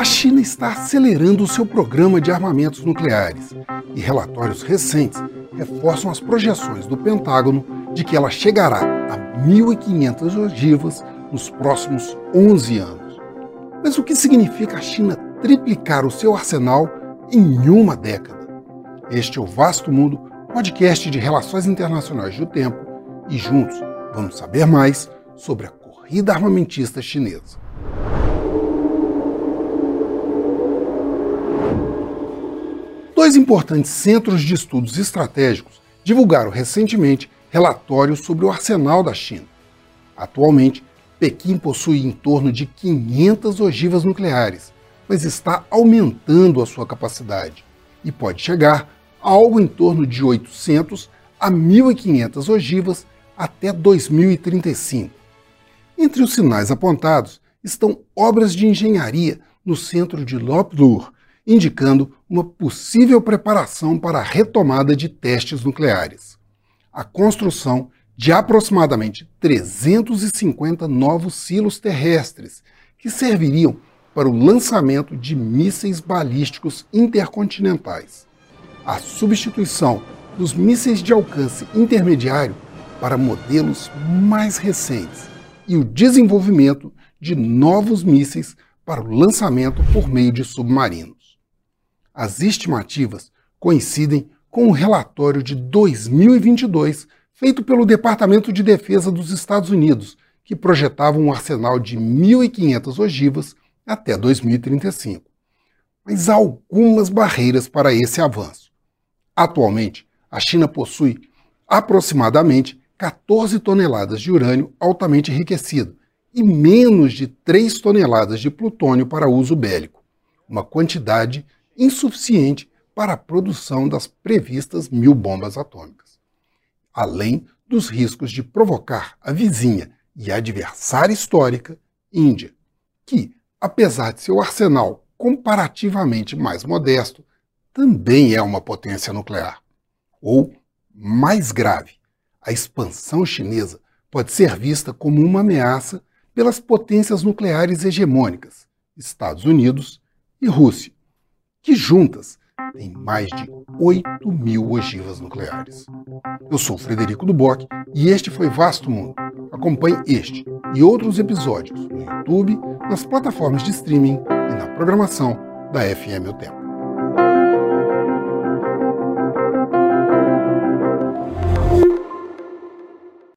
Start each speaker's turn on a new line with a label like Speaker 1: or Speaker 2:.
Speaker 1: A China está acelerando o seu programa de armamentos nucleares e relatórios recentes reforçam as projeções do Pentágono de que ela chegará a 1.500 ogivas nos próximos 11 anos. Mas o que significa a China triplicar o seu arsenal em uma década? Este é o Vasto Mundo, podcast de relações internacionais do tempo, e juntos vamos saber mais sobre a corrida armamentista chinesa. Dois importantes centros de estudos estratégicos divulgaram recentemente relatórios sobre o arsenal da China. Atualmente, Pequim possui em torno de 500 ogivas nucleares, mas está aumentando a sua capacidade e pode chegar a algo em torno de 800 a 1.500 ogivas até 2035. Entre os sinais apontados estão obras de engenharia no centro de Lopdur, indicando uma possível preparação para a retomada de testes nucleares. A construção de aproximadamente 350 novos silos terrestres, que serviriam para o lançamento de mísseis balísticos intercontinentais. A substituição dos mísseis de alcance intermediário para modelos mais recentes e o desenvolvimento de novos mísseis para o lançamento por meio de submarinos. As estimativas coincidem com o relatório de 2022 feito pelo Departamento de Defesa dos Estados Unidos, que projetava um arsenal de 1.500 ogivas até 2035. Mas há algumas barreiras para esse avanço. Atualmente, a China possui aproximadamente 14 toneladas de urânio altamente enriquecido e menos de 3 toneladas de plutônio para uso bélico, uma quantidade insuficiente para a produção das previstas mil bombas atômicas. Além dos riscos de provocar a vizinha e adversária histórica, Índia, que, apesar de seu arsenal comparativamente mais modesto, também é uma potência nuclear. Ou, mais grave, a expansão chinesa pode ser vista como uma ameaça pelas potências nucleares hegemônicas, Estados Unidos e Rússia, que juntas têm mais de 8 mil ogivas nucleares. Eu sou Frederico Duboc e este foi Vasto Mundo. Acompanhe este e outros episódios no YouTube, nas plataformas de streaming e na programação da FM O Tempo.